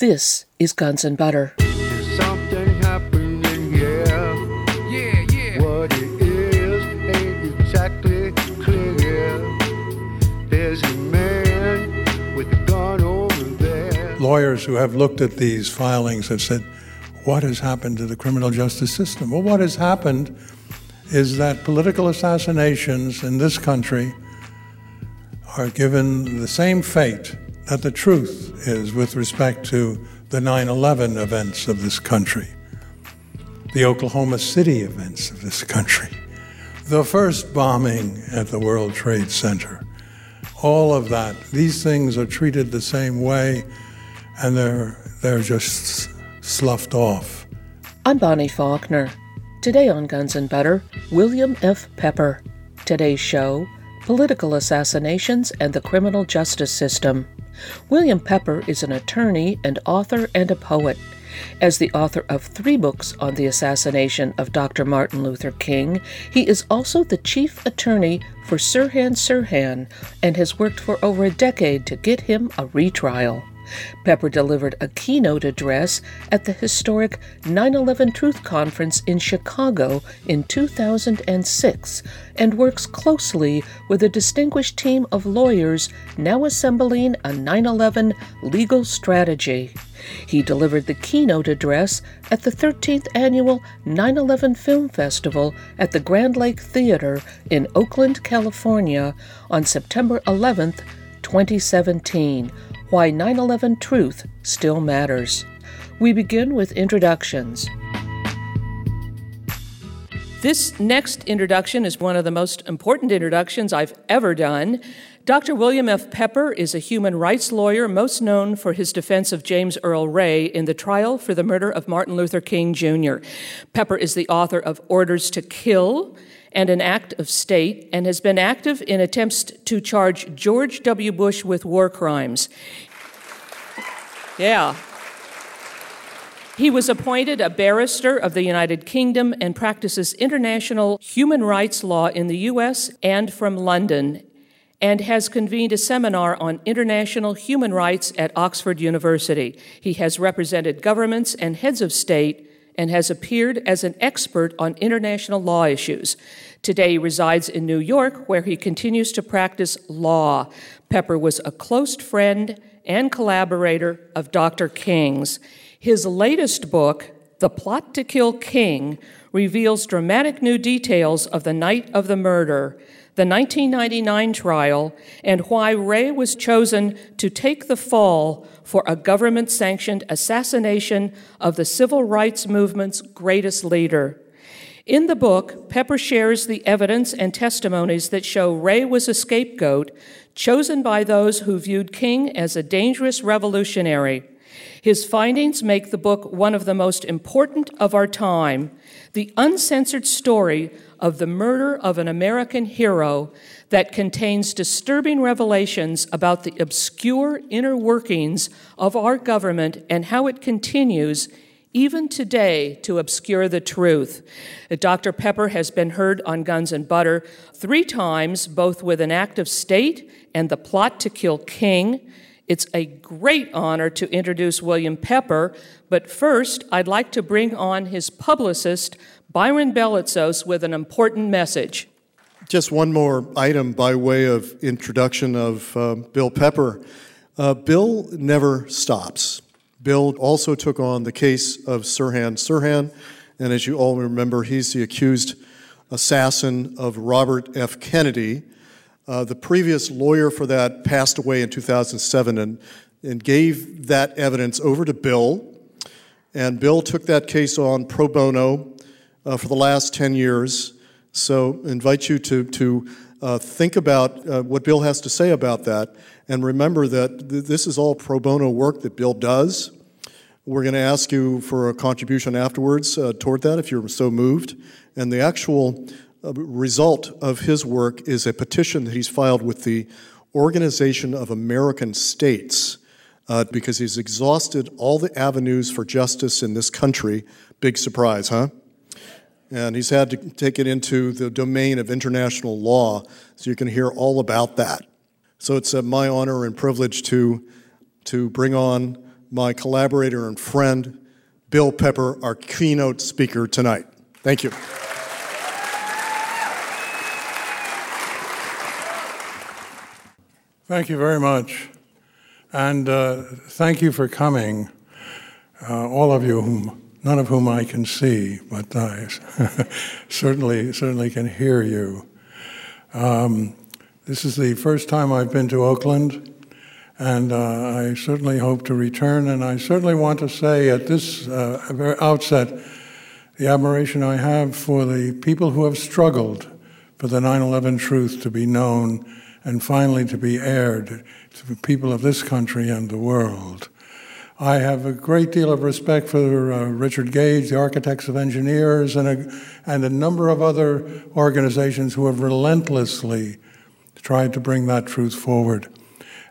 This is Guns and Butter. There's something happening here. Yeah, yeah. What it is ain't exactly clear. There's a man with a gun over there. lawyers who have looked at these filings have said, What has happened to the criminal justice system? Well, what has happened is that political assassinations in this country are given the same fate that the truth is with respect to the 9 11 events of this country, the Oklahoma City events of this country, the first bombing at the World Trade Center. All of that, these things are treated the same way and they're, they're just sloughed off. I'm Bonnie Faulkner. Today on Guns and Butter, William F. Pepper. Today's show Political Assassinations and the Criminal Justice System. William Pepper is an attorney and author and a poet. As the author of three books on the assassination of Dr. Martin Luther King, he is also the chief attorney for Sirhan Sirhan and has worked for over a decade to get him a retrial. Pepper delivered a keynote address at the historic 9 11 Truth Conference in Chicago in 2006 and works closely with a distinguished team of lawyers now assembling a 9 11 legal strategy. He delivered the keynote address at the 13th annual 9 11 Film Festival at the Grand Lake Theater in Oakland, California on September 11, 2017 Why 9 11 Truth Still Matters. We begin with introductions. This next introduction is one of the most important introductions I've ever done. Dr. William F. Pepper is a human rights lawyer most known for his defense of James Earl Ray in the trial for the murder of Martin Luther King Jr. Pepper is the author of Orders to Kill and An Act of State and has been active in attempts to charge George W. Bush with war crimes. Yeah, he was appointed a barrister of the United Kingdom and practices international human rights law in the U.S. and from London, and has convened a seminar on international human rights at Oxford University. He has represented governments and heads of state and has appeared as an expert on international law issues. Today he resides in New York, where he continues to practice law. Pepper was a close friend and collaborator of Dr. King's. His latest book, The Plot to Kill King, reveals dramatic new details of the night of the murder, the 1999 trial, and why Ray was chosen to take the fall for a government sanctioned assassination of the civil rights movement's greatest leader. In the book, Pepper shares the evidence and testimonies that show Ray was a scapegoat chosen by those who viewed King as a dangerous revolutionary. His findings make the book one of the most important of our time the uncensored story of the murder of an American hero that contains disturbing revelations about the obscure inner workings of our government and how it continues even today to obscure the truth. Dr. Pepper has been heard on Guns and Butter three times, both with an act of state and the plot to kill King. It's a great honor to introduce William Pepper, but first I'd like to bring on his publicist, Byron Belitzos, with an important message. Just one more item by way of introduction of uh, Bill Pepper. Uh, Bill never stops. Bill also took on the case of Sirhan Sirhan, and as you all remember, he's the accused assassin of Robert F. Kennedy. Uh, the previous lawyer for that passed away in 2007 and, and gave that evidence over to Bill. And Bill took that case on pro bono uh, for the last 10 years. So, invite you to, to uh, think about uh, what Bill has to say about that. And remember that th- this is all pro bono work that Bill does. We're going to ask you for a contribution afterwards uh, toward that if you're so moved. And the actual result of his work is a petition that he's filed with the Organization of American States uh, because he's exhausted all the avenues for justice in this country. Big surprise, huh? And he's had to take it into the domain of international law, so you can hear all about that. So it's uh, my honor and privilege to, to bring on my collaborator and friend, Bill Pepper, our keynote speaker tonight. Thank you. Thank you very much. And uh, thank you for coming, uh, all of you, whom, none of whom I can see, but I certainly, certainly can hear you. Um, this is the first time I've been to Oakland, and uh, I certainly hope to return. And I certainly want to say at this uh, very outset the admiration I have for the people who have struggled for the 9 11 truth to be known and finally to be aired to the people of this country and the world. I have a great deal of respect for uh, Richard Gage, the Architects of Engineers, and a, and a number of other organizations who have relentlessly tried to bring that truth forward.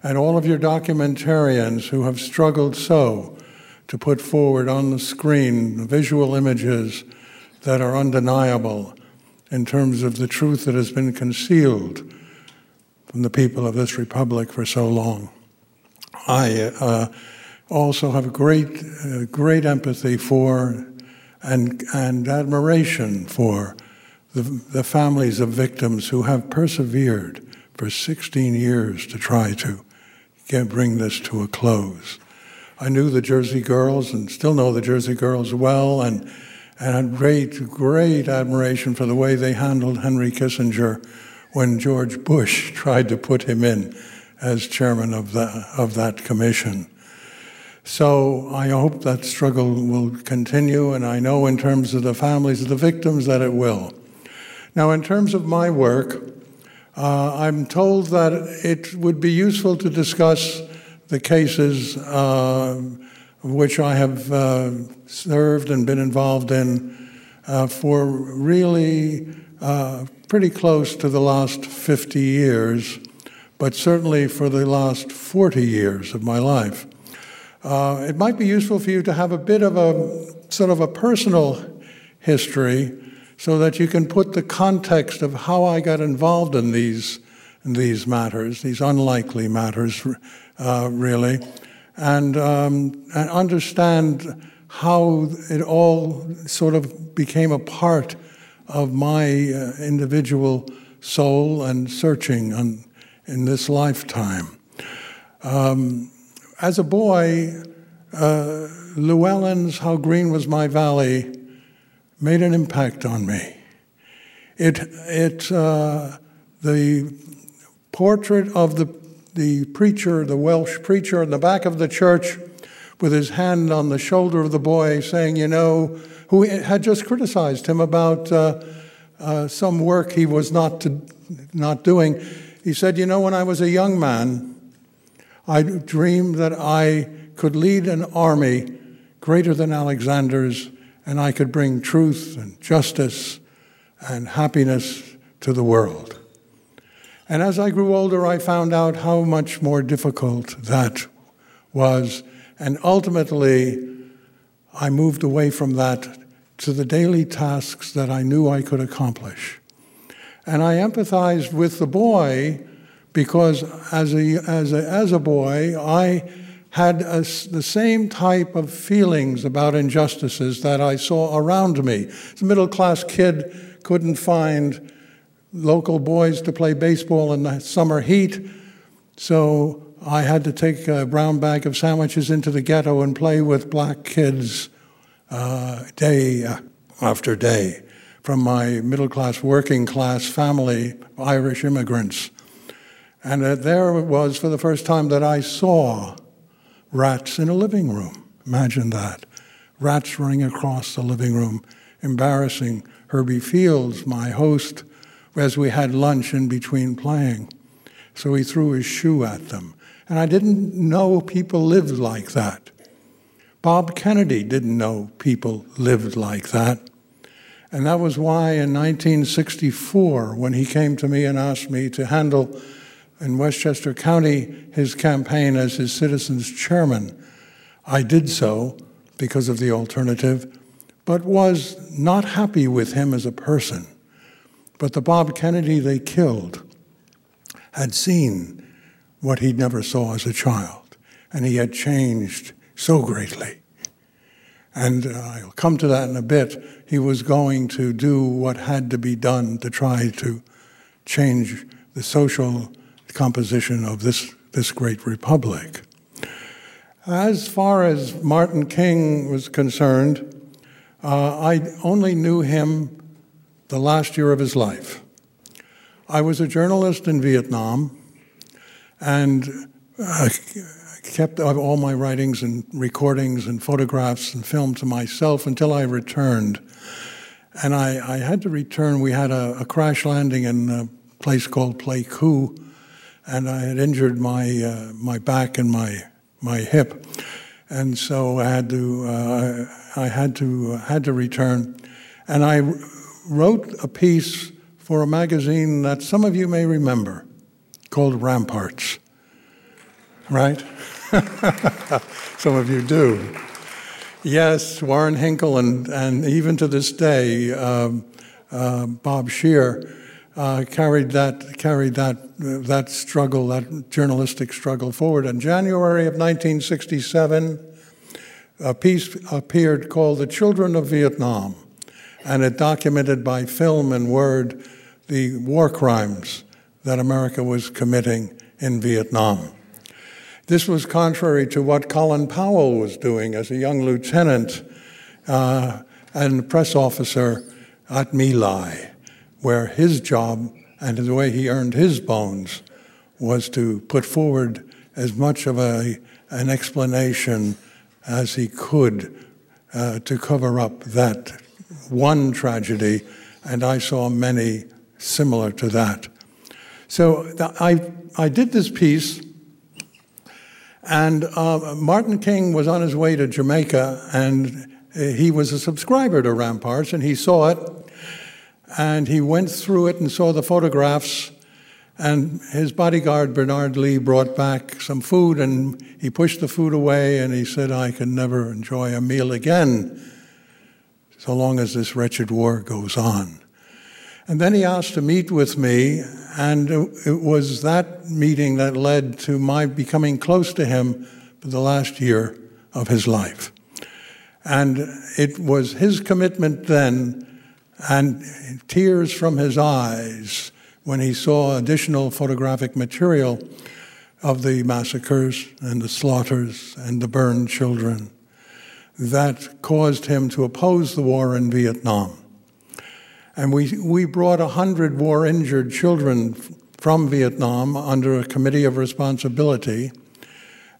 And all of your documentarians who have struggled so to put forward on the screen visual images that are undeniable in terms of the truth that has been concealed from the people of this republic for so long. I uh, also have great, uh, great empathy for and, and admiration for the, the families of victims who have persevered for 16 years to try to get, bring this to a close. I knew the Jersey girls and still know the Jersey girls well and, and had great, great admiration for the way they handled Henry Kissinger when George Bush tried to put him in as chairman of, the, of that commission. So I hope that struggle will continue, and I know in terms of the families of the victims that it will. Now, in terms of my work, uh, I'm told that it would be useful to discuss the cases uh, which I have uh, served and been involved in uh, for really uh, pretty close to the last 50 years, but certainly for the last 40 years of my life. Uh, it might be useful for you to have a bit of a sort of a personal history so that you can put the context of how I got involved in these, in these matters, these unlikely matters, uh, really, and, um, and understand how it all sort of became a part of my uh, individual soul and searching on, in this lifetime. Um, as a boy, uh, Llewellyn's How Green Was My Valley made an impact on me. It, it, uh, the portrait of the, the preacher, the Welsh preacher in the back of the church, with his hand on the shoulder of the boy, saying, You know, who had just criticized him about uh, uh, some work he was not, to, not doing. He said, You know, when I was a young man, I dreamed that I could lead an army greater than Alexander's, and I could bring truth and justice and happiness to the world. And as I grew older, I found out how much more difficult that was. And ultimately, I moved away from that to the daily tasks that I knew I could accomplish. And I empathized with the boy because as a, as a, as a boy, I had a, the same type of feelings about injustices that I saw around me. As a middle class kid, couldn't find local boys to play baseball in the summer heat, so I had to take a brown bag of sandwiches into the ghetto and play with black kids uh, day after day from my middle class, working class family, Irish immigrants. And uh, there it was for the first time that I saw rats in a living room. Imagine that. Rats running across the living room, embarrassing Herbie Fields, my host, as we had lunch in between playing. So he threw his shoe at them. And I didn't know people lived like that. Bob Kennedy didn't know people lived like that. And that was why in 1964, when he came to me and asked me to handle in Westchester County his campaign as his citizens chairman, I did so because of the alternative, but was not happy with him as a person. But the Bob Kennedy they killed had seen what he never saw as a child, and he had changed so greatly. And uh, I'll come to that in a bit. He was going to do what had to be done to try to change the social composition of this, this great republic. As far as Martin King was concerned, uh, I only knew him the last year of his life. I was a journalist in Vietnam and uh, kept all my writings and recordings and photographs and film to myself until I returned. And I, I had to return. We had a, a, crash landing in a place called Pleiku, and I had injured my, uh, my back and my, my hip. And so I had to, uh, I had to, uh, had to return. And I wrote a piece for a magazine that some of you may remember called Ramparts. Right? Some of you do. Yes, Warren Hinckle, and, and even to this day, um, uh, Bob Scheer uh, carried that carried that uh, that struggle, that journalistic struggle forward. In January of 1967, a piece appeared called "The Children of Vietnam," and it documented by film and word the war crimes that America was committing in Vietnam. This was contrary to what Colin Powell was doing as a young lieutenant uh, and press officer at My Lai, where his job and the way he earned his bones was to put forward as much of a, an explanation as he could uh, to cover up that one tragedy, and I saw many similar to that. So I, I did this piece and uh, Martin King was on his way to Jamaica, and he was a subscriber to Ramparts, and he saw it, and he went through it and saw the photographs. And his bodyguard, Bernard Lee, brought back some food, and he pushed the food away, and he said, I can never enjoy a meal again so long as this wretched war goes on. And then he asked to meet with me, and it was that meeting that led to my becoming close to him for the last year of his life. And it was his commitment then and tears from his eyes when he saw additional photographic material of the massacres and the slaughters and the burned children that caused him to oppose the war in Vietnam. And we, we brought 100 war injured children from Vietnam under a committee of responsibility.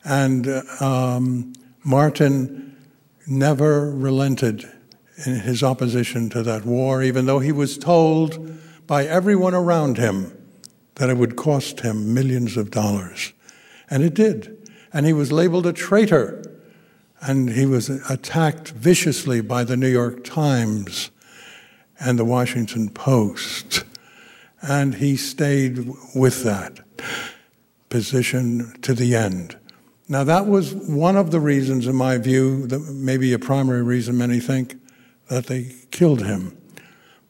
And um, Martin never relented in his opposition to that war, even though he was told by everyone around him that it would cost him millions of dollars. And it did. And he was labeled a traitor. And he was attacked viciously by the New York Times and the Washington Post. And he stayed with that position to the end. Now, that was one of the reasons, in my view, that maybe a primary reason many think that they killed him.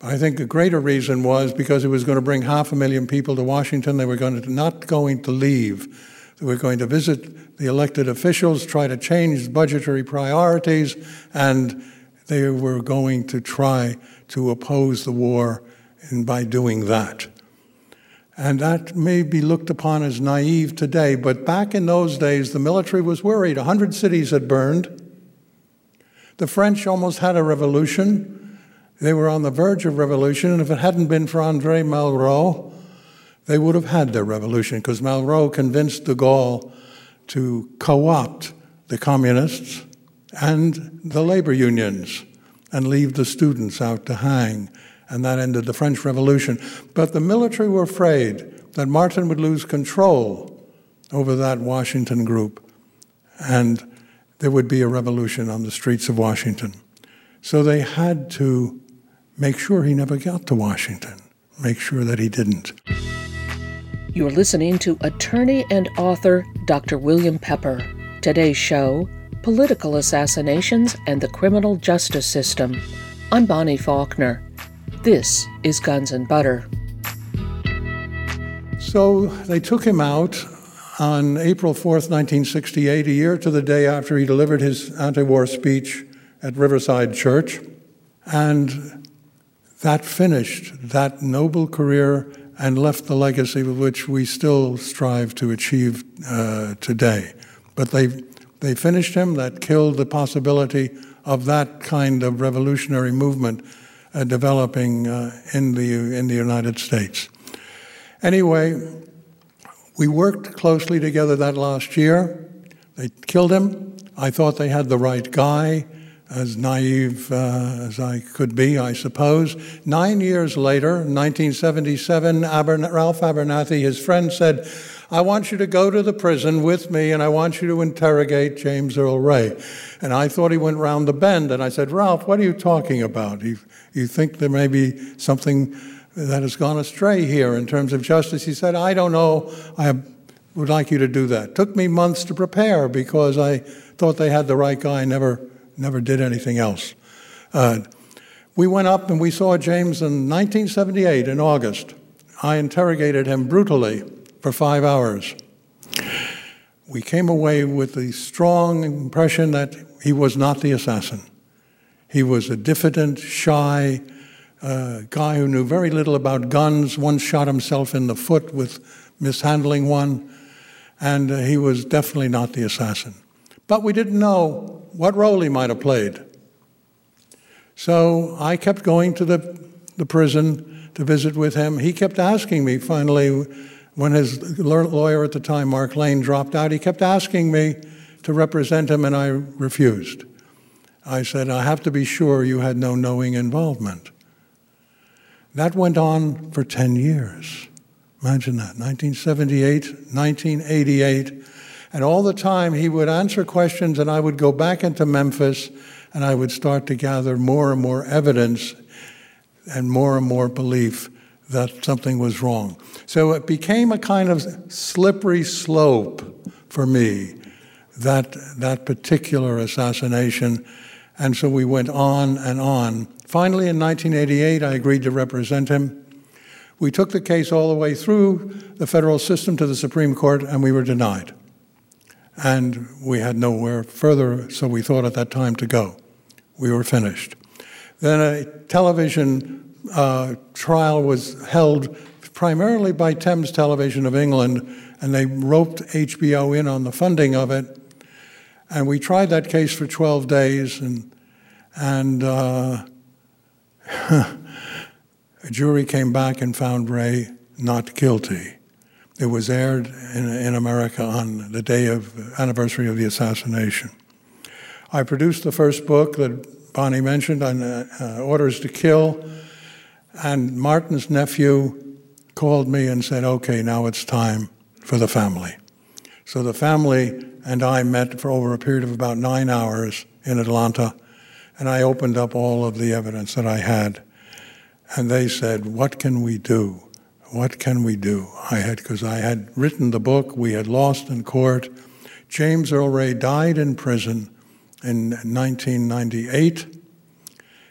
I think a greater reason was because it was going to bring half a million people to Washington. They were going to, not going to leave. They were going to visit the elected officials, try to change budgetary priorities, and they were going to try to oppose the war and by doing that. And that may be looked upon as naive today, but back in those days, the military was worried. A hundred cities had burned. The French almost had a revolution. They were on the verge of revolution, and if it hadn't been for Andre Malraux, they would have had their revolution because Malraux convinced de Gaulle to co opt the communists and the labor unions and leave the students out to hang. And that ended the French Revolution. But the military were afraid that Martin would lose control over that Washington group and there would be a revolution on the streets of Washington. So they had to make sure he never got to Washington, make sure that he didn't. You're listening to attorney and author Dr. William Pepper. Today's show Political Assassinations and the Criminal Justice System. I'm Bonnie Faulkner. This is Guns and Butter. So they took him out, on April 4th, 1968, a year to the day after he delivered his anti war speech at Riverside Church. And that finished that noble career and left the legacy with which we still strive to achieve uh, today. But they, they finished him, that killed the possibility of that kind of revolutionary movement uh, developing uh, in, the, in the United States. Anyway, we worked closely together that last year. They killed him. I thought they had the right guy, as naive uh, as I could be, I suppose. Nine years later, 1977, Aber- Ralph Abernathy, his friend, said, I want you to go to the prison with me and I want you to interrogate James Earl Ray. And I thought he went round the bend. And I said, Ralph, what are you talking about? You, you think there may be something that has gone astray here in terms of justice? He said, I don't know. I would like you to do that. Took me months to prepare because I thought they had the right guy, never, never did anything else. Uh, we went up and we saw James in 1978 in August. I interrogated him brutally for five hours. We came away with the strong impression that he was not the assassin. He was a diffident, shy uh, guy who knew very little about guns, once shot himself in the foot with mishandling one, and uh, he was definitely not the assassin. But we didn't know what role he might have played. So I kept going to the, the prison to visit with him. He kept asking me finally, when his lawyer at the time, Mark Lane, dropped out, he kept asking me to represent him, and I refused. I said, I have to be sure you had no knowing involvement. That went on for 10 years. Imagine that 1978, 1988. And all the time he would answer questions, and I would go back into Memphis and I would start to gather more and more evidence and more and more belief that something was wrong. So it became a kind of slippery slope for me, that, that particular assassination. And so we went on and on. Finally, in 1988, I agreed to represent him. We took the case all the way through the federal system to the Supreme Court, and we were denied. And we had nowhere further, so we thought at that time to go. We were finished. Then a television uh, trial was held primarily by Thames Television of England, and they roped HBO in on the funding of it. And we tried that case for 12 days, and, and uh, a jury came back and found Ray not guilty. It was aired in, in America on the day of anniversary of the assassination. I produced the first book that Bonnie mentioned on uh, Orders to Kill and Martin's nephew called me and said, okay, now it's time for the family. So the family and I met for over a period of about nine hours in Atlanta, and I opened up all of the evidence that I had. And they said, What can we do? What can we do? I had, because I had written the book, we had lost in court. James Earl Ray died in prison in 1998.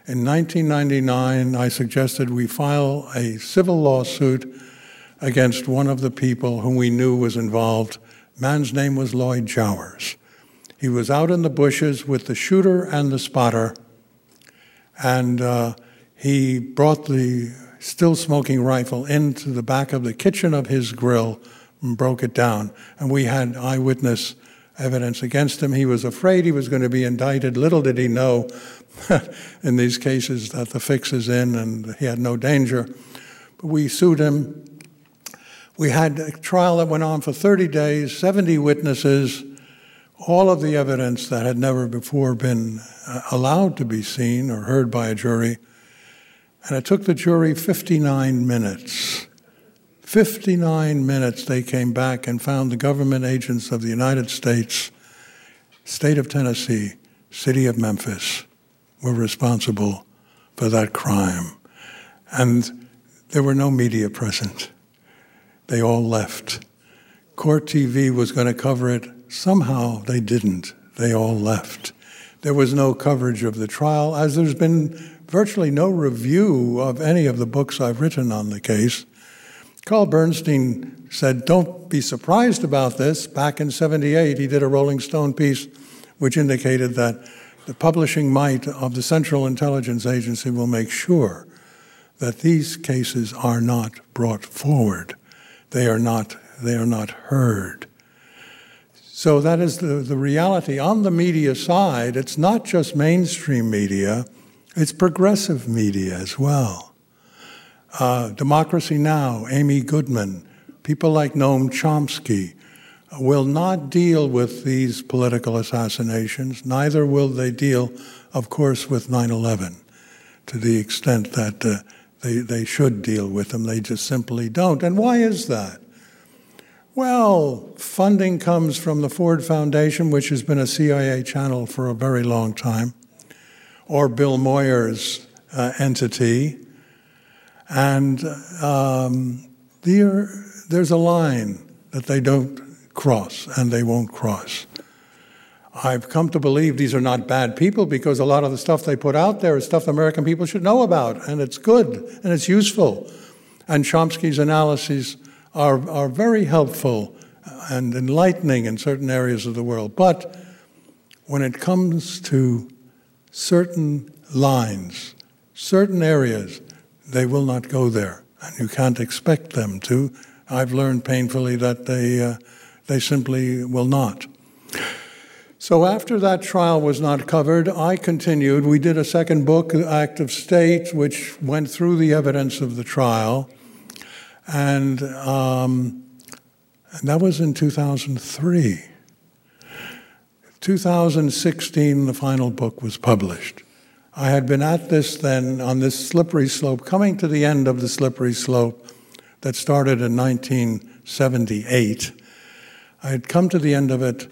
In 1999, I suggested we file a civil lawsuit against one of the people whom we knew was involved. Man's name was Lloyd Jowers. He was out in the bushes with the shooter and the spotter, and uh, he brought the still smoking rifle into the back of the kitchen of his grill and broke it down. And we had eyewitness evidence against him. He was afraid he was going to be indicted. Little did he know in these cases that the fix is in and he had no danger. But we sued him. We had a trial that went on for 30 days, 70 witnesses, all of the evidence that had never before been uh, allowed to be seen or heard by a jury. And it took the jury 59 minutes. 59 minutes they came back and found the government agents of the United States, state of Tennessee, city of Memphis, were responsible for that crime. And there were no media present. They all left. Court TV was going to cover it. Somehow they didn't. They all left. There was no coverage of the trial, as there's been virtually no review of any of the books I've written on the case, Carl Bernstein said, Don't be surprised about this. Back in 78, he did a Rolling Stone piece which indicated that the publishing might of the Central Intelligence Agency will make sure that these cases are not brought forward. They are not, they are not heard. So that is the, the reality. On the media side, it's not just mainstream media, it's progressive media as well. Uh, Democracy Now!, Amy Goodman, people like Noam Chomsky will not deal with these political assassinations, neither will they deal, of course, with 9 11 to the extent that uh, they, they should deal with them. They just simply don't. And why is that? Well, funding comes from the Ford Foundation, which has been a CIA channel for a very long time, or Bill Moyers' uh, entity. And um, there, there's a line that they don't cross, and they won't cross. I've come to believe these are not bad people because a lot of the stuff they put out there is stuff American people should know about, and it's good and it's useful. And Chomsky's analyses are, are very helpful and enlightening in certain areas of the world. But when it comes to certain lines, certain areas, they will not go there, and you can't expect them to. I've learned painfully that they, uh, they simply will not. So after that trial was not covered, I continued. We did a second book, Act of State, which went through the evidence of the trial. And, um, and that was in 2003. 2016, the final book was published. I had been at this then on this slippery slope, coming to the end of the slippery slope that started in 1978. I had come to the end of it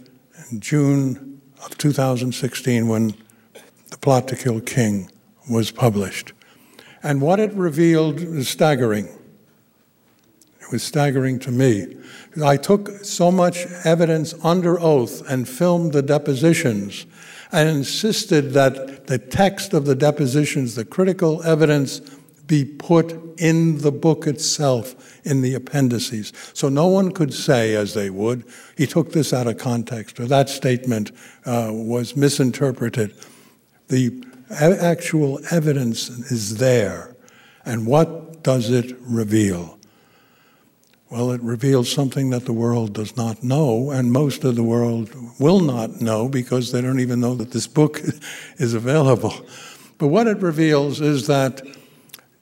in June of 2016 when The Plot to Kill King was published. And what it revealed was staggering. It was staggering to me. I took so much evidence under oath and filmed the depositions and insisted that the text of the depositions, the critical evidence, be put in the book itself, in the appendices. So no one could say, as they would, he took this out of context, or that statement uh, was misinterpreted. The actual evidence is there. And what does it reveal? Well, it reveals something that the world does not know, and most of the world will not know because they don't even know that this book is available. But what it reveals is that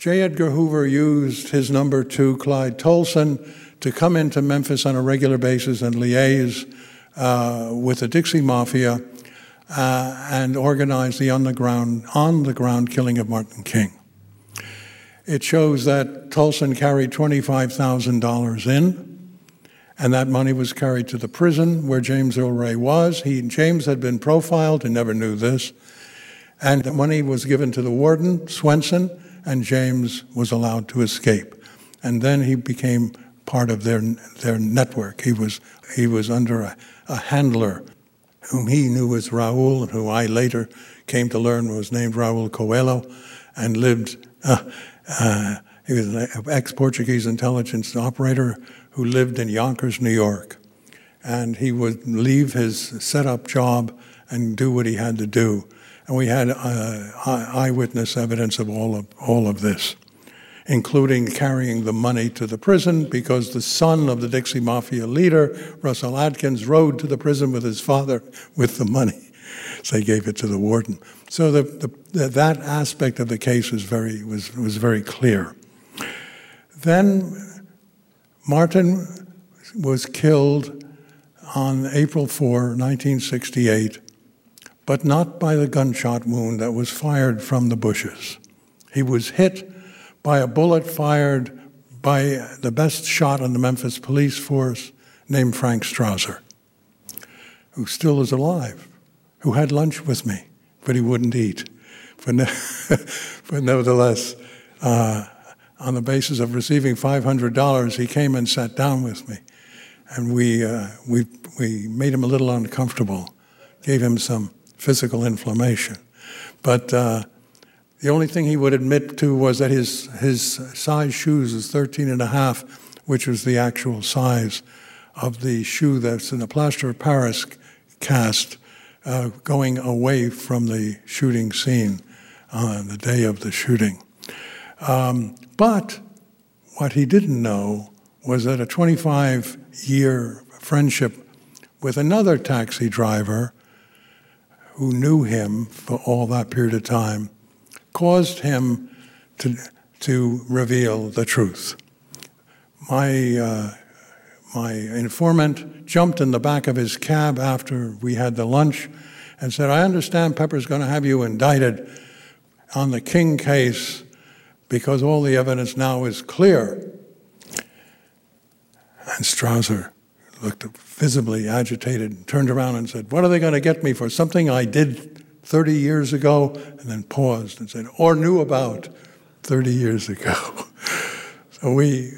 J. Edgar Hoover used his number two, Clyde Tolson, to come into Memphis on a regular basis and liaise uh, with the Dixie Mafia uh, and organize the underground, on the ground killing of Martin King. It shows that Tolson carried $25,000 in, and that money was carried to the prison where James Earl Ray was. He, James had been profiled, he never knew this, and the money was given to the warden, Swenson, and James was allowed to escape. And then he became part of their, their network. He was, he was under a, a handler whom he knew was Raul, and who I later came to learn was named Raul Coelho, and lived. Uh, uh, he was an ex-Portuguese intelligence operator who lived in Yonkers, New York, and he would leave his set-up job and do what he had to do. And we had uh, eyewitness evidence of all of, all of this, including carrying the money to the prison because the son of the Dixie Mafia leader, Russell Adkins, rode to the prison with his father with the money. So they gave it to the warden. So the, the, that aspect of the case was very, was, was very clear. Then Martin was killed on April 4, 1968, but not by the gunshot wound that was fired from the bushes. He was hit by a bullet fired by the best shot in the Memphis police force named Frank Strausser, who still is alive, who had lunch with me, but he wouldn't eat. But, ne- but nevertheless, uh, on the basis of receiving $500, he came and sat down with me. And we, uh, we, we made him a little uncomfortable, gave him some physical inflammation. But uh, the only thing he would admit to was that his, his size shoes, his 13 and a half, which was the actual size of the shoe that's in the plaster of Paris cast uh, going away from the shooting scene on the day of the shooting. Um, but what he didn't know was that a 25 year friendship with another taxi driver who knew him for all that period of time caused him to, to reveal the truth. My, uh, my informant jumped in the back of his cab after we had the lunch and said, I understand Pepper's going to have you indicted on the King case because all the evidence now is clear. And Strausser looked visibly agitated turned around and said, What are they going to get me for? Something I did 30 years ago? And then paused and said, Or knew about 30 years ago. so we,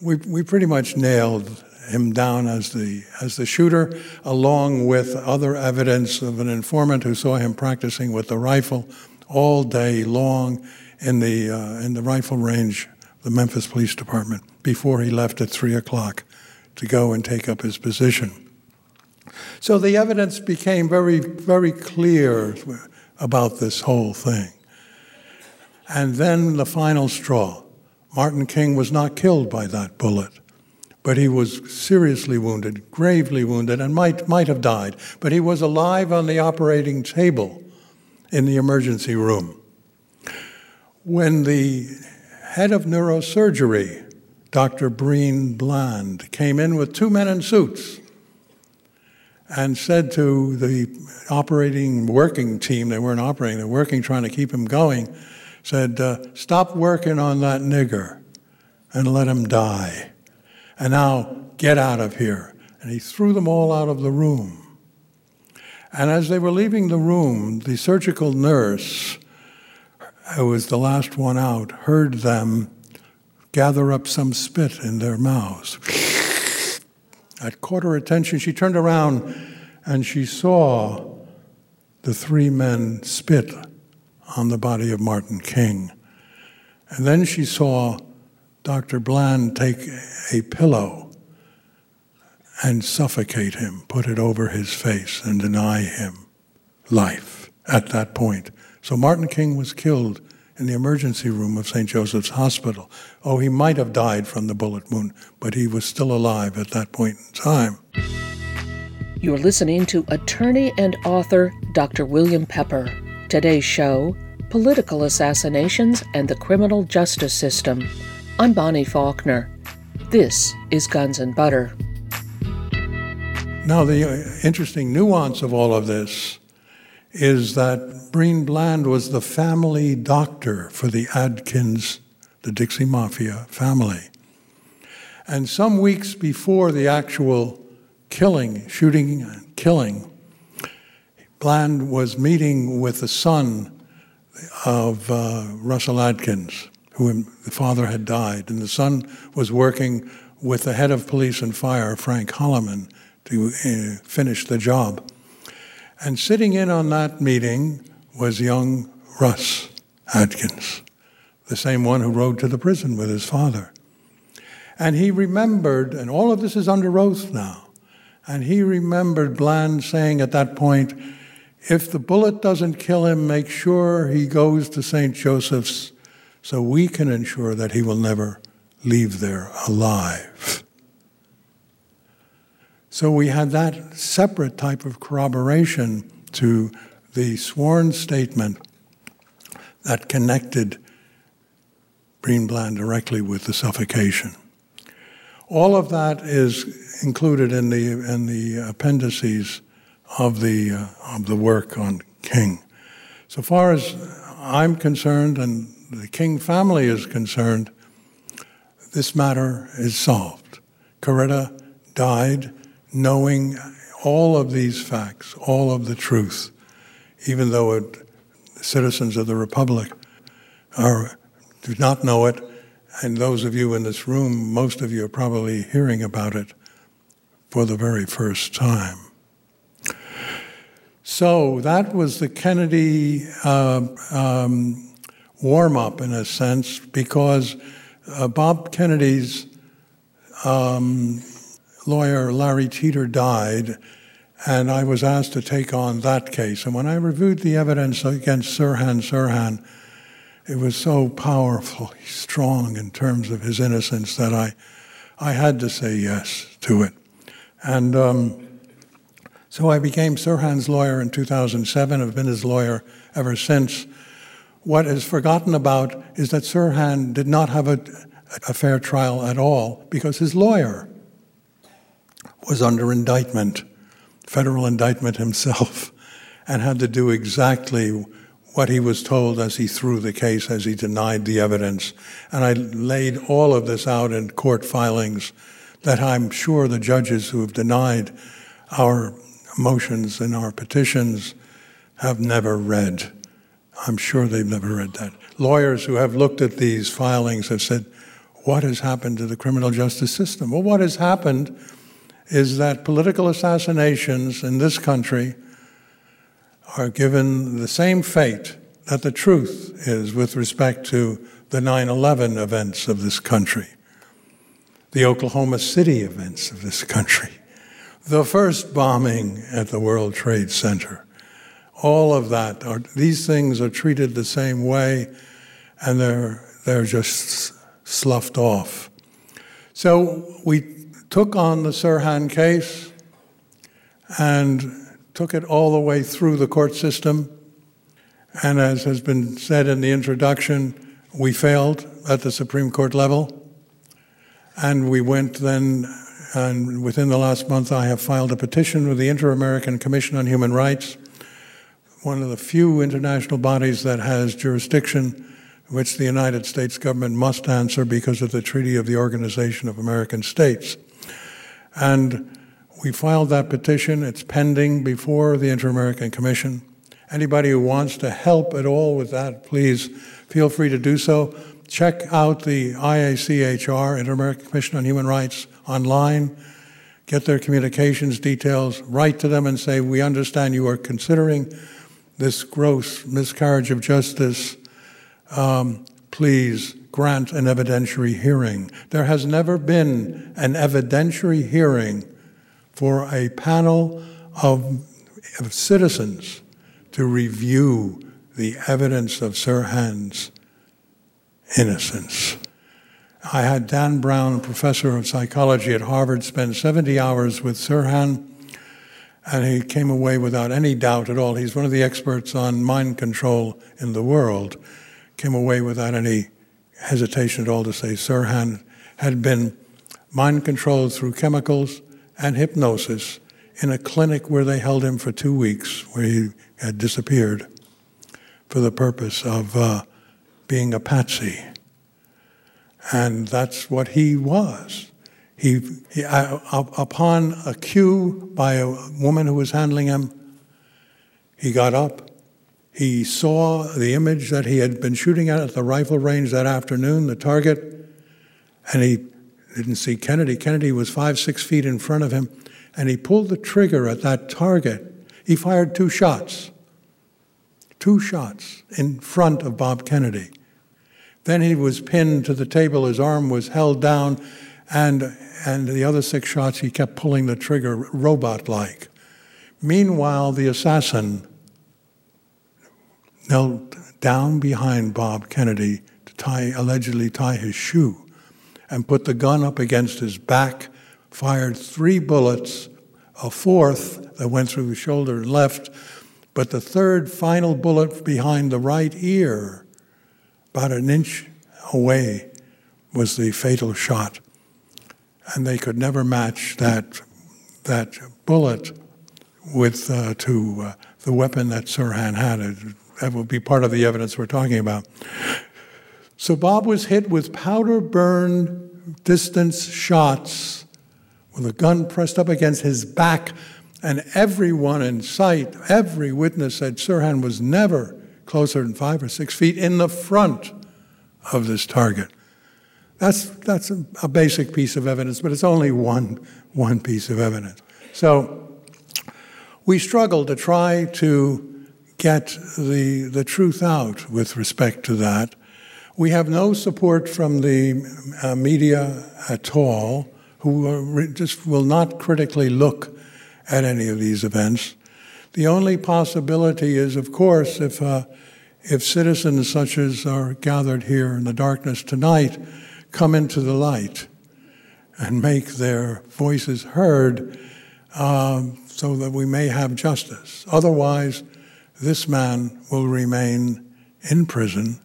we, we pretty much nailed him down as the, as the shooter, along with other evidence of an informant who saw him practicing with the rifle all day long in the, uh, in the rifle range, the Memphis Police Department, before he left at 3 o'clock to go and take up his position. So the evidence became very, very clear about this whole thing. And then the final straw. Martin King was not killed by that bullet, but he was seriously wounded, gravely wounded, and might, might have died. But he was alive on the operating table in the emergency room. When the head of neurosurgery Dr. Breen Bland came in with two men in suits and said to the operating working team, they weren't operating, they were working, trying to keep him going, said, uh, Stop working on that nigger and let him die. And now get out of here. And he threw them all out of the room. And as they were leaving the room, the surgical nurse, who was the last one out, heard them gather up some spit in their mouths. That caught her attention. She turned around and she saw the three men spit on the body of Martin King. And then she saw Dr. Bland take a pillow and suffocate him, put it over his face, and deny him life at that point. So Martin King was killed in the emergency room of St. Joseph's Hospital. Oh, he might have died from the bullet wound, but he was still alive at that point in time. You're listening to attorney and author Dr. William Pepper. Today's show Political Assassinations and the Criminal Justice System. I'm Bonnie Faulkner. This is Guns and Butter. Now, the interesting nuance of all of this is that Breen Bland was the family doctor for the Adkins, the Dixie Mafia family. And some weeks before the actual killing, shooting and killing, Bland was meeting with the son of uh, Russell Adkins, who the father had died, and the son was working with the head of police and fire, Frank Holloman, to uh, finish the job. And sitting in on that meeting was young Russ Adkins, the same one who rode to the prison with his father. And he remembered, and all of this is under oath now, and he remembered Bland saying at that point, if the bullet doesn't kill him, make sure he goes to St. Joseph's so we can ensure that he will never leave there alive. So we had that separate type of corroboration to the sworn statement that connected Breen Bland directly with the suffocation. All of that is included in the in the appendices of the uh, of the work on King. So far as I'm concerned, and the King family is concerned, this matter is solved. Coretta died knowing all of these facts, all of the truth, even though it, citizens of the Republic are, do not know it, and those of you in this room, most of you are probably hearing about it for the very first time. So that was the Kennedy uh, um, warm up, in a sense, because uh, Bob Kennedy's um, lawyer Larry Teeter died, and I was asked to take on that case. And when I reviewed the evidence against Sirhan Sirhan, it was so powerful, strong in terms of his innocence that I, I had to say yes to it. And um, so I became Sirhan's lawyer in 2007. I've been his lawyer ever since. What is forgotten about is that Sirhan did not have a, a fair trial at all because his lawyer was under indictment, federal indictment himself, and had to do exactly what he was told as he threw the case, as he denied the evidence. And I laid all of this out in court filings that I'm sure the judges who have denied our motions and our petitions have never read. I'm sure they've never read that. Lawyers who have looked at these filings have said, What has happened to the criminal justice system? Well, what has happened is that political assassinations in this country are given the same fate that the truth is with respect to the 9 11 events of this country, the Oklahoma City events of this country, the first bombing at the World Trade Center all of that. Are, these things are treated the same way, and they're they're just sloughed off. So we took on the Sirhan case and took it all the way through the court system. And as has been said in the introduction, we failed at the Supreme Court level. And we went then, and within the last month, I have filed a petition with the Inter American Commission on Human Rights one of the few international bodies that has jurisdiction which the United States government must answer because of the Treaty of the Organization of American States. And we filed that petition. It's pending before the Inter American Commission. Anybody who wants to help at all with that, please feel free to do so. Check out the IACHR, Inter American Commission on Human Rights, online. Get their communications details. Write to them and say, We understand you are considering this gross miscarriage of justice, um, please grant an evidentiary hearing. There has never been an evidentiary hearing for a panel of, of citizens to review the evidence of Sirhan's innocence. I had Dan Brown, professor of psychology at Harvard, spend 70 hours with Sirhan and he came away without any doubt at all. He's one of the experts on mind control in the world. Came away without any hesitation at all to say Sirhan had been mind controlled through chemicals and hypnosis in a clinic where they held him for two weeks, where he had disappeared for the purpose of uh, being a patsy. And that's what he was. He, he uh, upon a cue by a woman who was handling him, he got up. He saw the image that he had been shooting at at the rifle range that afternoon, the target, and he didn't see Kennedy. Kennedy was five, six feet in front of him, and he pulled the trigger at that target. He fired two shots, two shots in front of Bob Kennedy. Then he was pinned to the table, his arm was held down, and and the other six shots, he kept pulling the trigger robot like. Meanwhile, the assassin knelt down behind Bob Kennedy to tie, allegedly tie his shoe, and put the gun up against his back, fired three bullets, a fourth that went through the shoulder and left, but the third final bullet behind the right ear, about an inch away, was the fatal shot and they could never match that that bullet with uh, to uh, the weapon that Sirhan had. That would be part of the evidence we're talking about. So Bob was hit with powder burn distance shots with a gun pressed up against his back, and everyone in sight, every witness said Sirhan was never closer than five or six feet in the front of this target. That's, that's a, a basic piece of evidence, but it's only one, one piece of evidence. So we struggle to try to get the, the truth out with respect to that. We have no support from the uh, media at all, who just will not critically look at any of these events. The only possibility is, of course, if, uh, if citizens such as are gathered here in the darkness tonight come into the light and make their voices heard um, so that we may have justice. Otherwise, this man will remain in prison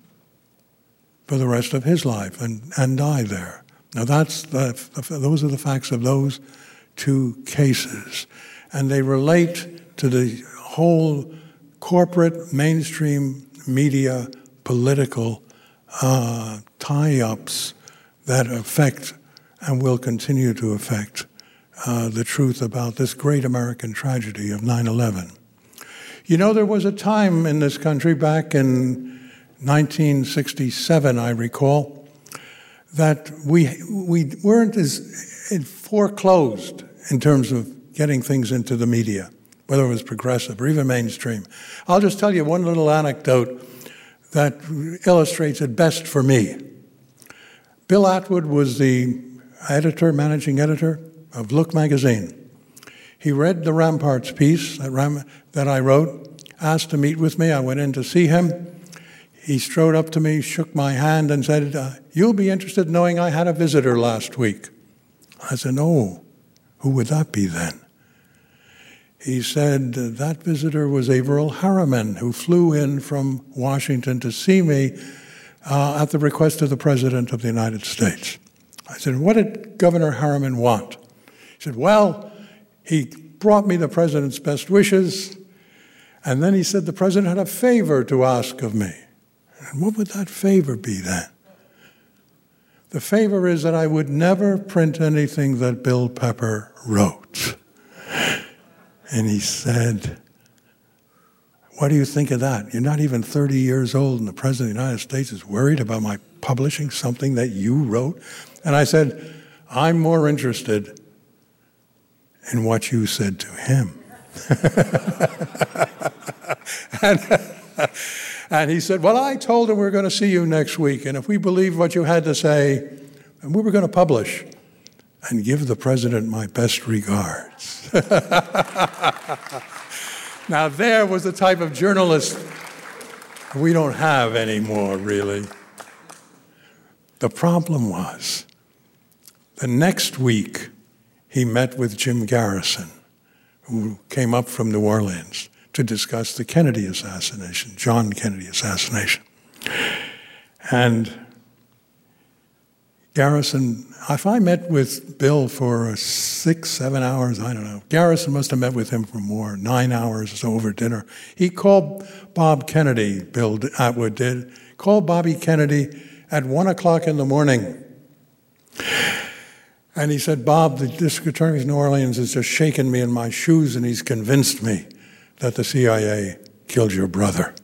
for the rest of his life and, and die there. Now, that's the, those are the facts of those two cases. And they relate to the whole corporate mainstream media political uh, tie ups that affect and will continue to affect uh, the truth about this great American tragedy of 9 11. You know, there was a time in this country back in 1967, I recall, that we, we weren't as eh, foreclosed in terms of getting things into the media, whether it was progressive or even mainstream. I'll just tell you one little anecdote that illustrates it best for me. Bill Attwood was the editor, managing editor of Look magazine. He read the Ramparts piece that, Ram- that I wrote, asked to meet with me. I went in to see him. He strode up to me, shook my hand, and said, uh, You'll be interested knowing I had a visitor last week. I said, Oh, who would that be then? He said, That visitor was Averell Harriman, who flew in from Washington to see me uh, at the request of the President of the United States. I said, What did Governor Harriman want? He said, Well, he brought me the President's best wishes, and then he said the President had a favor to ask of me. And what would that favor be then? The favor is that I would never print anything that Bill Pepper wrote. And he said, What do you think of that? You're not even 30 years old, and the President of the United States is worried about my publishing something that you wrote? And I said, I'm more interested in what you said to him. and, and, he said, Well, I told him we are going to see you next week, and if we believe what you had to say, and we were going to publish and give the president my best regards. now, there was the type of journalist we don't have anymore, really. The problem was the next week, he met with Jim Garrison, who came up from New Orleans to discuss the Kennedy assassination, John Kennedy assassination. And Garrison, if I met with Bill for six, seven hours, I don't know. Garrison must have met with him for more, nine hours or so over dinner. He called Bob Kennedy, Bill Attwood did, called Bobby Kennedy at one o'clock in the morning. And he said, Bob, the district attorney of New Orleans has just shaken me in my shoes and he's convinced me that the CIA killed your brother.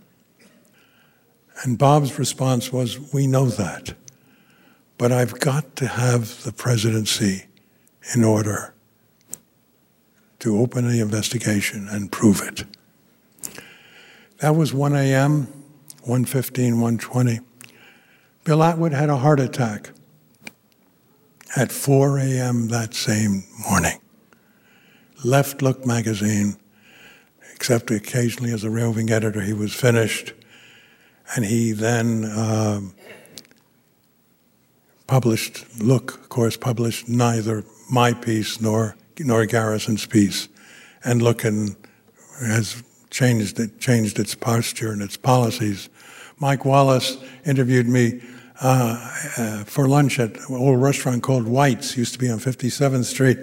And Bob's response was, We know that, but I've got to have the presidency in order to open the investigation and prove it. That was 1 a.m., 1.15, 1.20. Bill Attwood had a heart attack at 4 a.m. that same morning. Left Look magazine, except occasionally as a roving editor, he was finished. And he then um, published, Look, of course, published neither my piece nor, nor Garrison's piece. And Look and has changed, it, changed its posture and its policies. Mike Wallace interviewed me uh, uh, for lunch at an old restaurant called White's, used to be on 57th Street.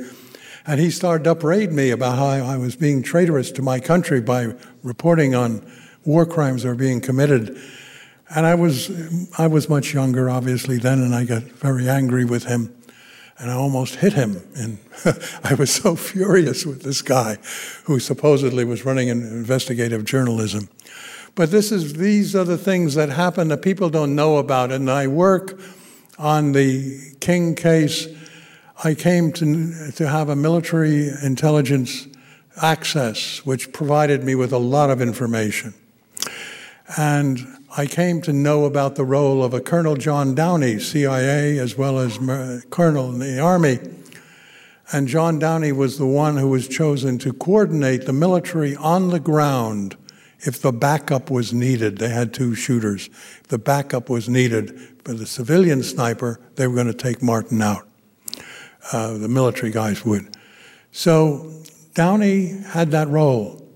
And he started to upbraid me about how I was being traitorous to my country by reporting on war crimes that were being committed. And I was, I was much younger, obviously, then, and I got very angry with him. And I almost hit him. And I was so furious with this guy who supposedly was running an investigative journalism. But this is, these are the things that happen that people don't know about. And I work on the King case. I came to, to have a military intelligence access, which provided me with a lot of information. And I came to know about the role of a Colonel John Downie, CIA, as well as colonel in the Army, And John Downie was the one who was chosen to coordinate the military on the ground if the backup was needed. They had two shooters. If the backup was needed for the civilian sniper, they were going to take Martin out. Uh, the military guys would. So Downie had that role.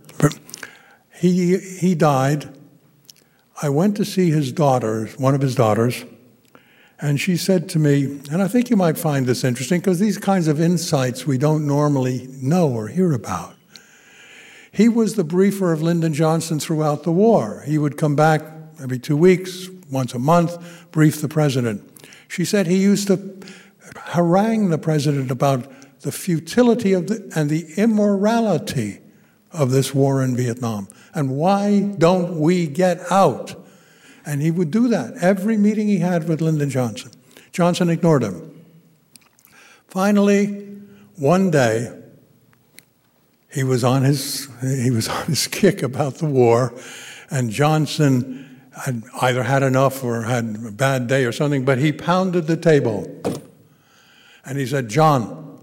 He, he died. I went to see his daughter, one of his daughters, and she said to me, and I think you might find this interesting because these kinds of insights we don't normally know or hear about. He was the briefer of Lyndon Johnson throughout the war. He would come back every two weeks, once a month, brief the president. She said he used to harangue the president about the futility of the, and the immorality of this war in Vietnam. And why don't we get out? And he would do that every meeting he had with Lyndon Johnson. Johnson ignored him. Finally, one day, he was on his he was on his kick about the war, and Johnson had either had enough or had a bad day or something, but he pounded the table. And he said, John,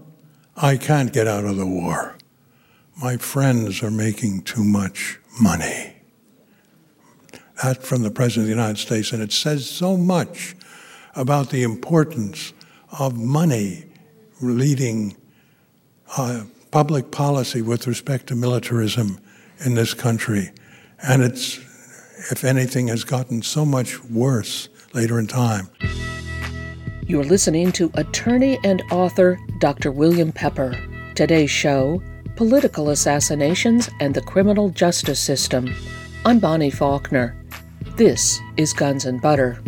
I can't get out of the war. My friends are making too much money. That from the President of the United States, and it says so much about the importance of money leading uh, public policy with respect to militarism in this country. And it's, if anything, has gotten so much worse later in time. You're listening to attorney and author Dr. William Pepper. Today's show Political Assassinations and the Criminal Justice System. I'm Bonnie Faulkner. This is Guns and Butter.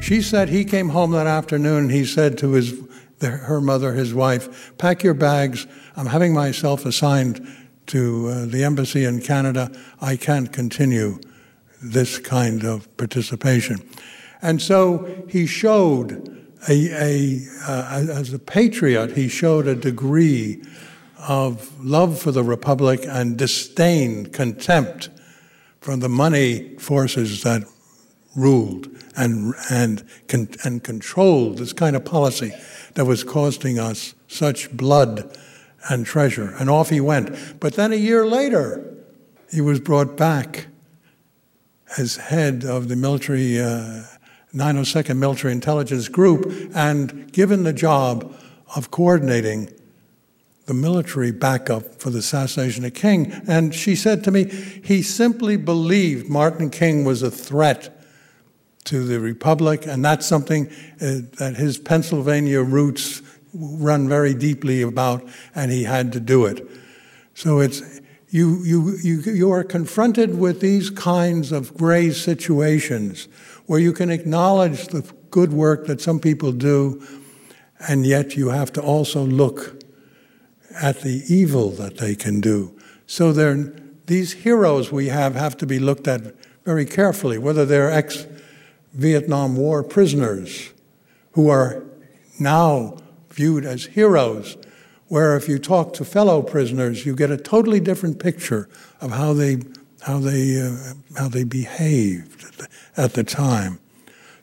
She said he came home that afternoon and he said to his, her mother, his wife, pack your bags. I'm having myself assigned to uh, the embassy in Canada. I can't continue this kind of participation. And so he showed a, a uh, as a patriot, he showed a degree of love for the republic and disdain, contempt from the money forces that ruled and and and controlled this kind of policy that was costing us such blood and treasure. And off he went. But then a year later, he was brought back as head of the military. Uh, 902nd Military Intelligence Group and given the job of coordinating the military backup for the assassination of King. And she said to me, he simply believed Martin King was a threat to the Republic, and that's something uh, that his Pennsylvania roots run very deeply about, and he had to do it. So it's you, you, you, you are confronted with these kinds of gray situations where you can acknowledge the good work that some people do, and yet you have to also look at the evil that they can do. So these heroes we have have to be looked at very carefully, whether they're ex Vietnam War prisoners who are now viewed as heroes, where if you talk to fellow prisoners, you get a totally different picture of how they how they uh, how they behaved at the, at the, time.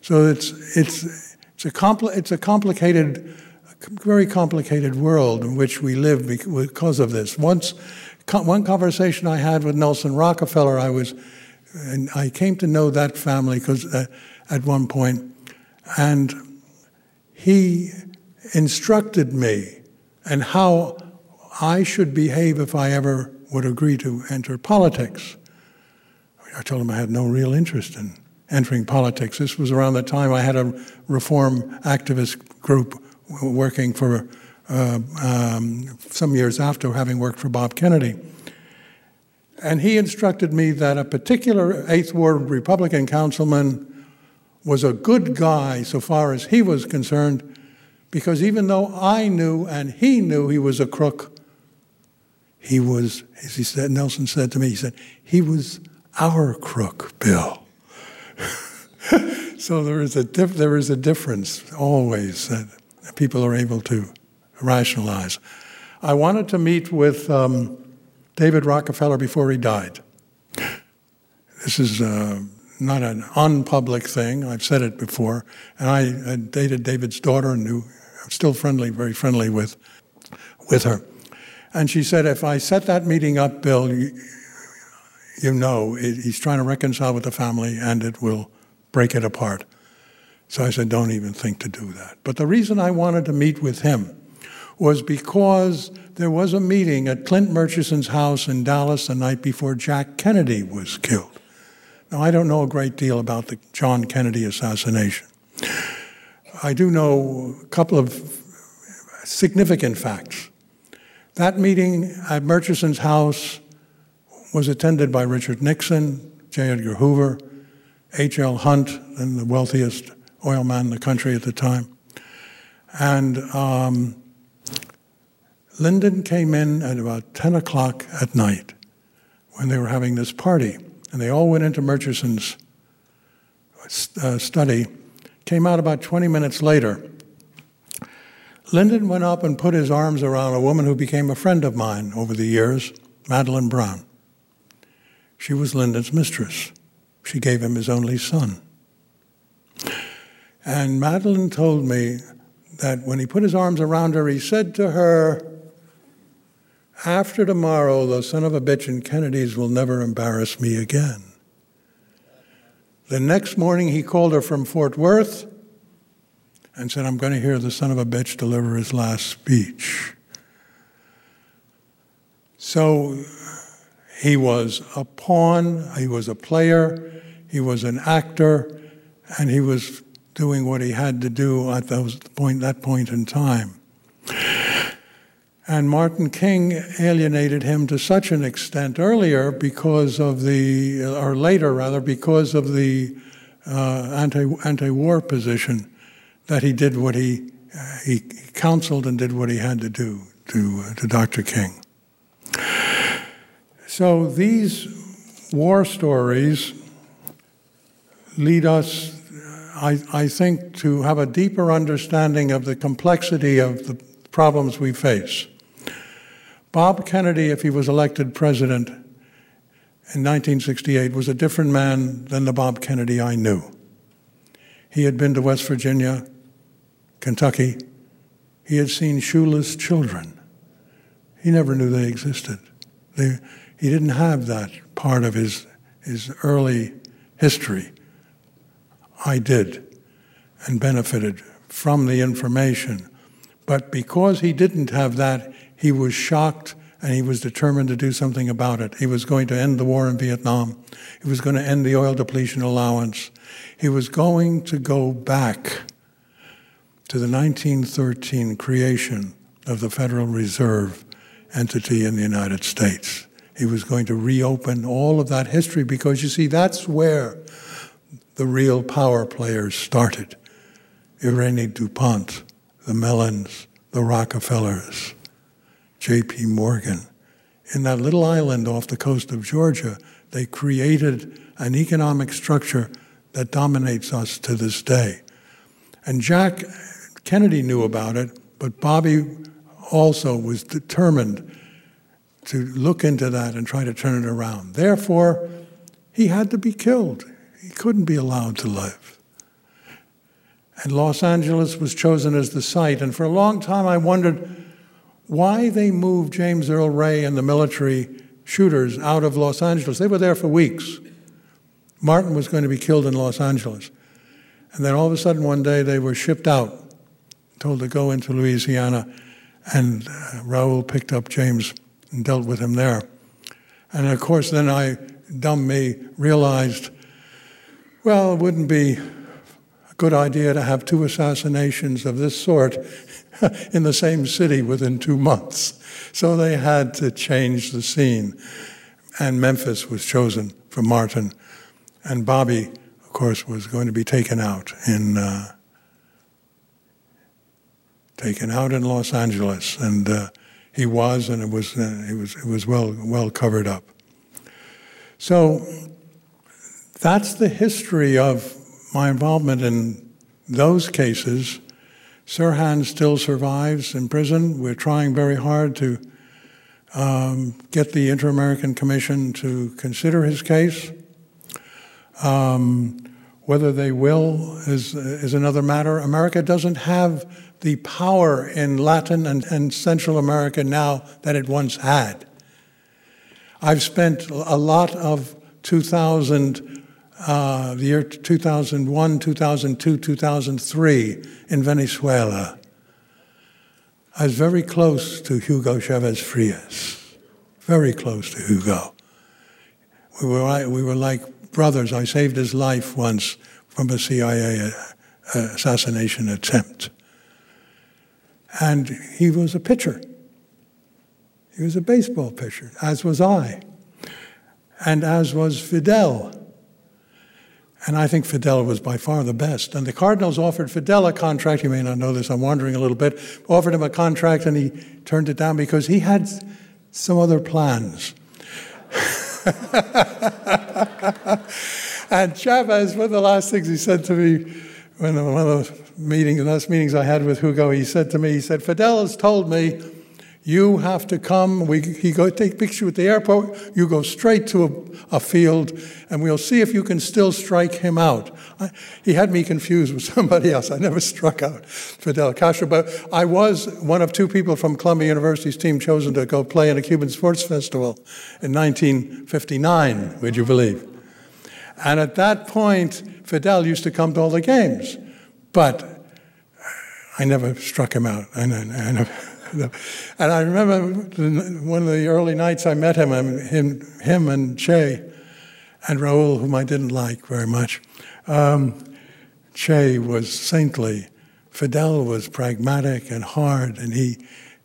So it's it's it's a compli- it's a complicated, very complicated world in which we live because of this. Once, one conversation I had with Nelson Rockefeller, I was, and I came to know that family because uh, at one point, and he instructed me and how I should behave if I ever would agree to enter politics. I told him I had no real interest in entering politics. This was around the time I had a reform activist group working for uh, um, some years after having worked for Bob Kennedy. And he instructed me that a particular Eighth Ward Republican councilman was a good guy so far as he was concerned, because even though I knew and he knew he was a crook, he was, as he said, Nelson said to me, he said, he was our crook, Bill. so there is a there is a difference always that people are able to rationalize. I wanted to meet with um, David Rockefeller before he died. This is uh, not an unpublic thing. I've said it before, and I, I dated David's daughter and knew I'm still friendly, very friendly with, with her. And she said, if I set that meeting up, Bill, you, you know it, he's trying to reconcile with the family and it will break it apart. So I said, don't even think to do that. But the reason I wanted to meet with him was because there was a meeting at Clint Murchison's house in Dallas the night before Jack Kennedy was killed. Now, I don't know a great deal about the John Kennedy assassination. I do know a couple of significant facts. That meeting at Murchison's house was attended by Richard Nixon, J. Edgar Hoover, H.L. Hunt, and the wealthiest oil man in the country at the time. And um, Lyndon came in at about 10 o'clock at night when they were having this party. And they all went into Murchison's uh, study, came out about 20 minutes later. Lyndon went up and put his arms around a woman who became a friend of mine over the years, Madeleine Brown. She was Lyndon's mistress. She gave him his only son. And Madeleine told me that when he put his arms around her, he said to her, After tomorrow, the son of a bitch in Kennedy's will never embarrass me again. The next morning, he called her from Fort Worth and said, I'm going to hear the son of a bitch deliver his last speech. So he was a pawn, he was a player, he was an actor, and he was doing what he had to do at those point, that point in time. And Martin King alienated him to such an extent earlier because of the, or later rather, because of the uh, anti anti war position that he did what he, uh, he counseled and did what he had to do to, uh, to Dr. King. So these war stories lead us, I, I think, to have a deeper understanding of the complexity of the problems we face. Bob Kennedy, if he was elected president in 1968, was a different man than the Bob Kennedy I knew. He had been to West Virginia, Kentucky. He had seen shoeless children. He never knew they existed. They, he didn't have that part of his, his early history. I did and benefited from the information. But because he didn't have that, he was shocked and he was determined to do something about it. He was going to end the war in Vietnam. He was going to end the oil depletion allowance. He was going to go back to the 1913 creation of the Federal Reserve entity in the United States. He was going to reopen all of that history because you see, that's where the real power players started. Irene DuPont, the Mellons, the Rockefellers, J.P. Morgan. In that little island off the coast of Georgia, they created an economic structure that dominates us to this day. And Jack Kennedy knew about it, but Bobby also was determined to look into that and try to turn it around. Therefore, he had to be killed. He couldn't be allowed to live. And Los Angeles was chosen as the site. And for a long time, I wondered why they moved James Earl Ray and the military shooters out of Los Angeles. They were there for weeks. Martin was going to be killed in Los Angeles. And then all of a sudden, one day, they were shipped out, told to go into Louisiana. And uh, Raul picked up James and dealt with him there. And of course, then I, dumb me, realized well, it wouldn't be a good idea to have two assassinations of this sort in the same city within two months. So they had to change the scene. And Memphis was chosen for Martin. And Bobby, of course, was going to be taken out in. Uh, taken out in Los Angeles, and uh, he was, and it was, uh, it was, it was well, well covered up. So that's the history of my involvement in those cases. Sirhan still survives in prison. We're trying very hard to um, get the Inter American Commission to consider his case. Um, whether they will is, is another matter. America doesn't have the power in Latin and, and Central America now that it once had. I've spent a lot of 2000, uh, the year 2001, 2002, 2003 in Venezuela. I was very close to Hugo Chavez Frias, very close to Hugo. We were, we were like brothers. I saved his life once from a CIA uh, assassination attempt. And he was a pitcher. He was a baseball pitcher, as was I, and as was Fidel. And I think Fidel was by far the best. And the Cardinals offered Fidel a contract. You may not know this, I'm wandering a little bit. Offered him a contract, and he turned it down because he had some other plans. and Chavez, one of the last things he said to me, when one of the meetings, the last meetings I had with Hugo, he said to me, he said, Fidel has told me you have to come. We, he go take picture at the airport. You go straight to a, a, field, and we'll see if you can still strike him out. I, he had me confused with somebody else. I never struck out Fidel Castro, but I was one of two people from Columbia University's team chosen to go play in a Cuban Sports Festival in 1959. Would you believe? And at that point, Fidel used to come to all the games, but I never struck him out. And, and, and I remember one of the early nights I met him, him, him and Che and Raoul, whom I didn't like very much. Um, che was saintly. Fidel was pragmatic and hard, and he,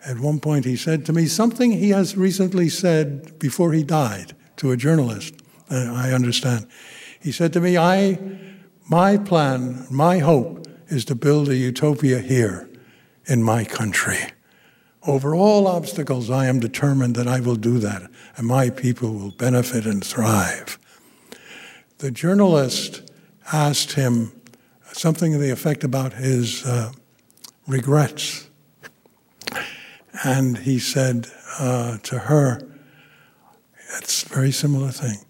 at one point, he said to me something he has recently said before he died to a journalist. Uh, I understand. He said to me, "I, my plan, my hope is to build a utopia here, in my country." Over all obstacles, I am determined that I will do that, and my people will benefit and thrive. The journalist asked him something to the effect about his uh, regrets. And he said uh, to her, it's a very similar thing.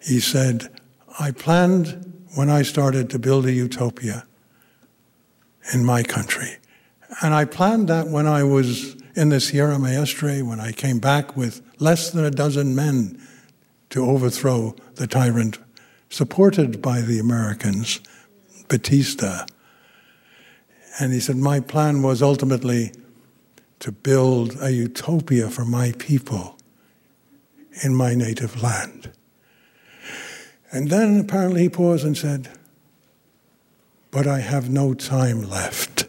He said, I planned when I started to build a utopia in my country. And I planned that when I was in the Sierra Maestra, when I came back with less than a dozen men to overthrow the tyrant, supported by the Americans, Batista. And he said, My plan was ultimately to build a utopia for my people in my native land. And then apparently he paused and said, But I have no time left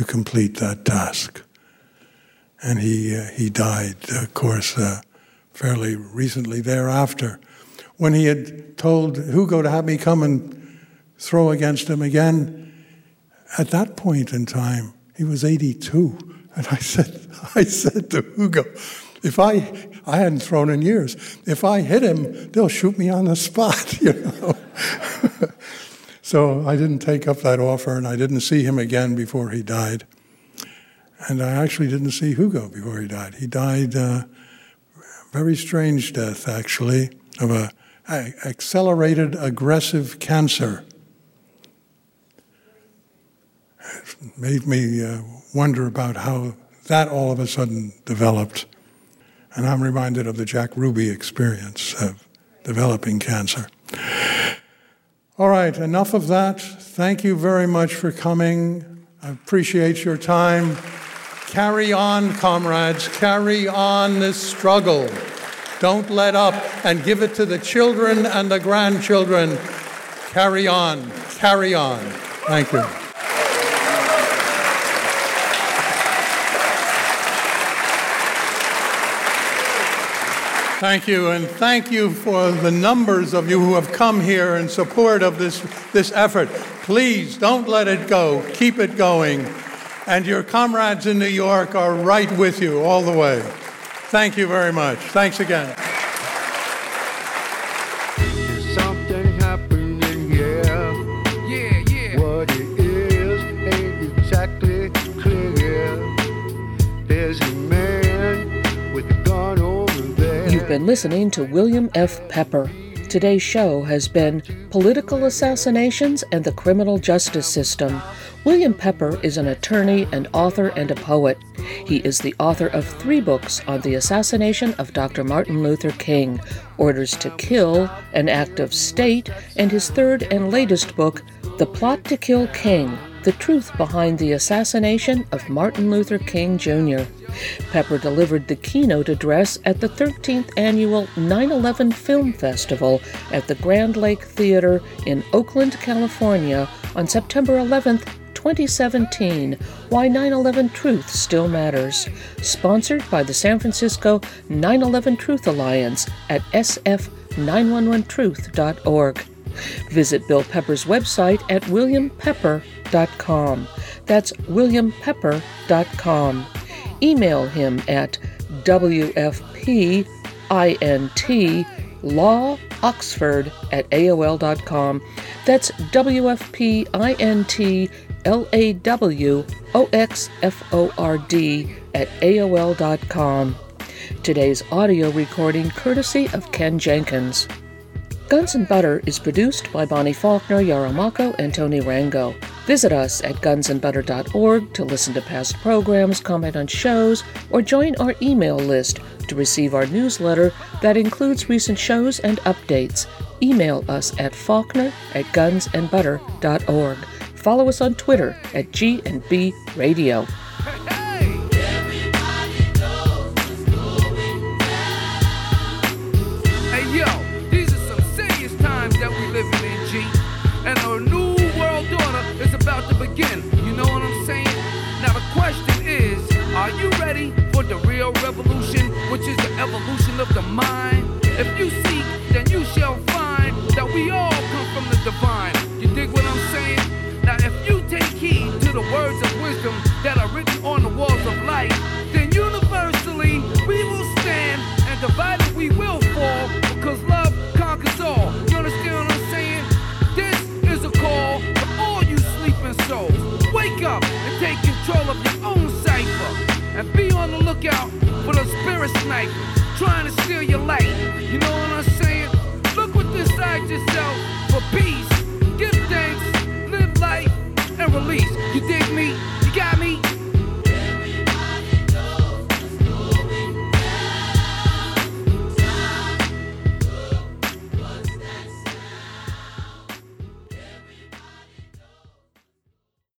to complete that task. And he, uh, he died, of course, uh, fairly recently thereafter. When he had told Hugo to have me come and throw against him again, at that point in time, he was 82. And I said, I said to Hugo, if I, I hadn't thrown in years, if I hit him, they'll shoot me on the spot, you know. So I didn't take up that offer, and I didn't see him again before he died. And I actually didn't see Hugo before he died. He died uh, very strange death, actually, of a, a accelerated aggressive cancer. It made me uh, wonder about how that all of a sudden developed. And I'm reminded of the Jack Ruby experience of developing cancer. All right, enough of that. Thank you very much for coming. I appreciate your time. Carry on, comrades. Carry on this struggle. Don't let up and give it to the children and the grandchildren. Carry on. Carry on. Thank you. Thank you, and thank you for the numbers of you who have come here in support of this, this effort. Please don't let it go. Keep it going. And your comrades in New York are right with you all the way. Thank you very much. Thanks again. Been listening to William F. Pepper. Today's show has been Political Assassinations and the Criminal Justice System. William Pepper is an attorney, an author, and a poet. He is the author of three books on the assassination of Dr. Martin Luther King Orders to Kill, An Act of State, and his third and latest book, The Plot to Kill King The Truth Behind the Assassination of Martin Luther King Jr. Pepper delivered the keynote address at the 13th annual 9 11 Film Festival at the Grand Lake Theater in Oakland, California on September 11th, 2017 Why 9 11 Truth Still Matters, sponsored by the San Francisco 9 11 Truth Alliance at sf911truth.org. Visit Bill Pepper's website at williampepper.com. That's williampepper.com email him at WFPINT lawoxford at AOL.com. That's WFPINT L-A-W-O-X-F-O-R-D at AOL.com. Today's audio recording courtesy of Ken Jenkins. Guns and Butter is produced by Bonnie Faulkner, Yarrow Mahko, and Tony Rango. Visit us at gunsandbutter.org to listen to past programs, comment on shows, or join our email list to receive our newsletter that includes recent shows and updates. Email us at faulkner at gunsandbutter.org. Follow us on Twitter at G&B Radio. Which is the evolution of the mind. If you seek, then you shall find that we all come from the divine. You dig what I'm saying? Now, if you take heed to the words of control of your own cipher and be on the lookout for the spirit snipers trying to steal your light. You know what I'm saying? Look what's inside yourself for peace. Give thanks, live life, and release. You dig me? You got me?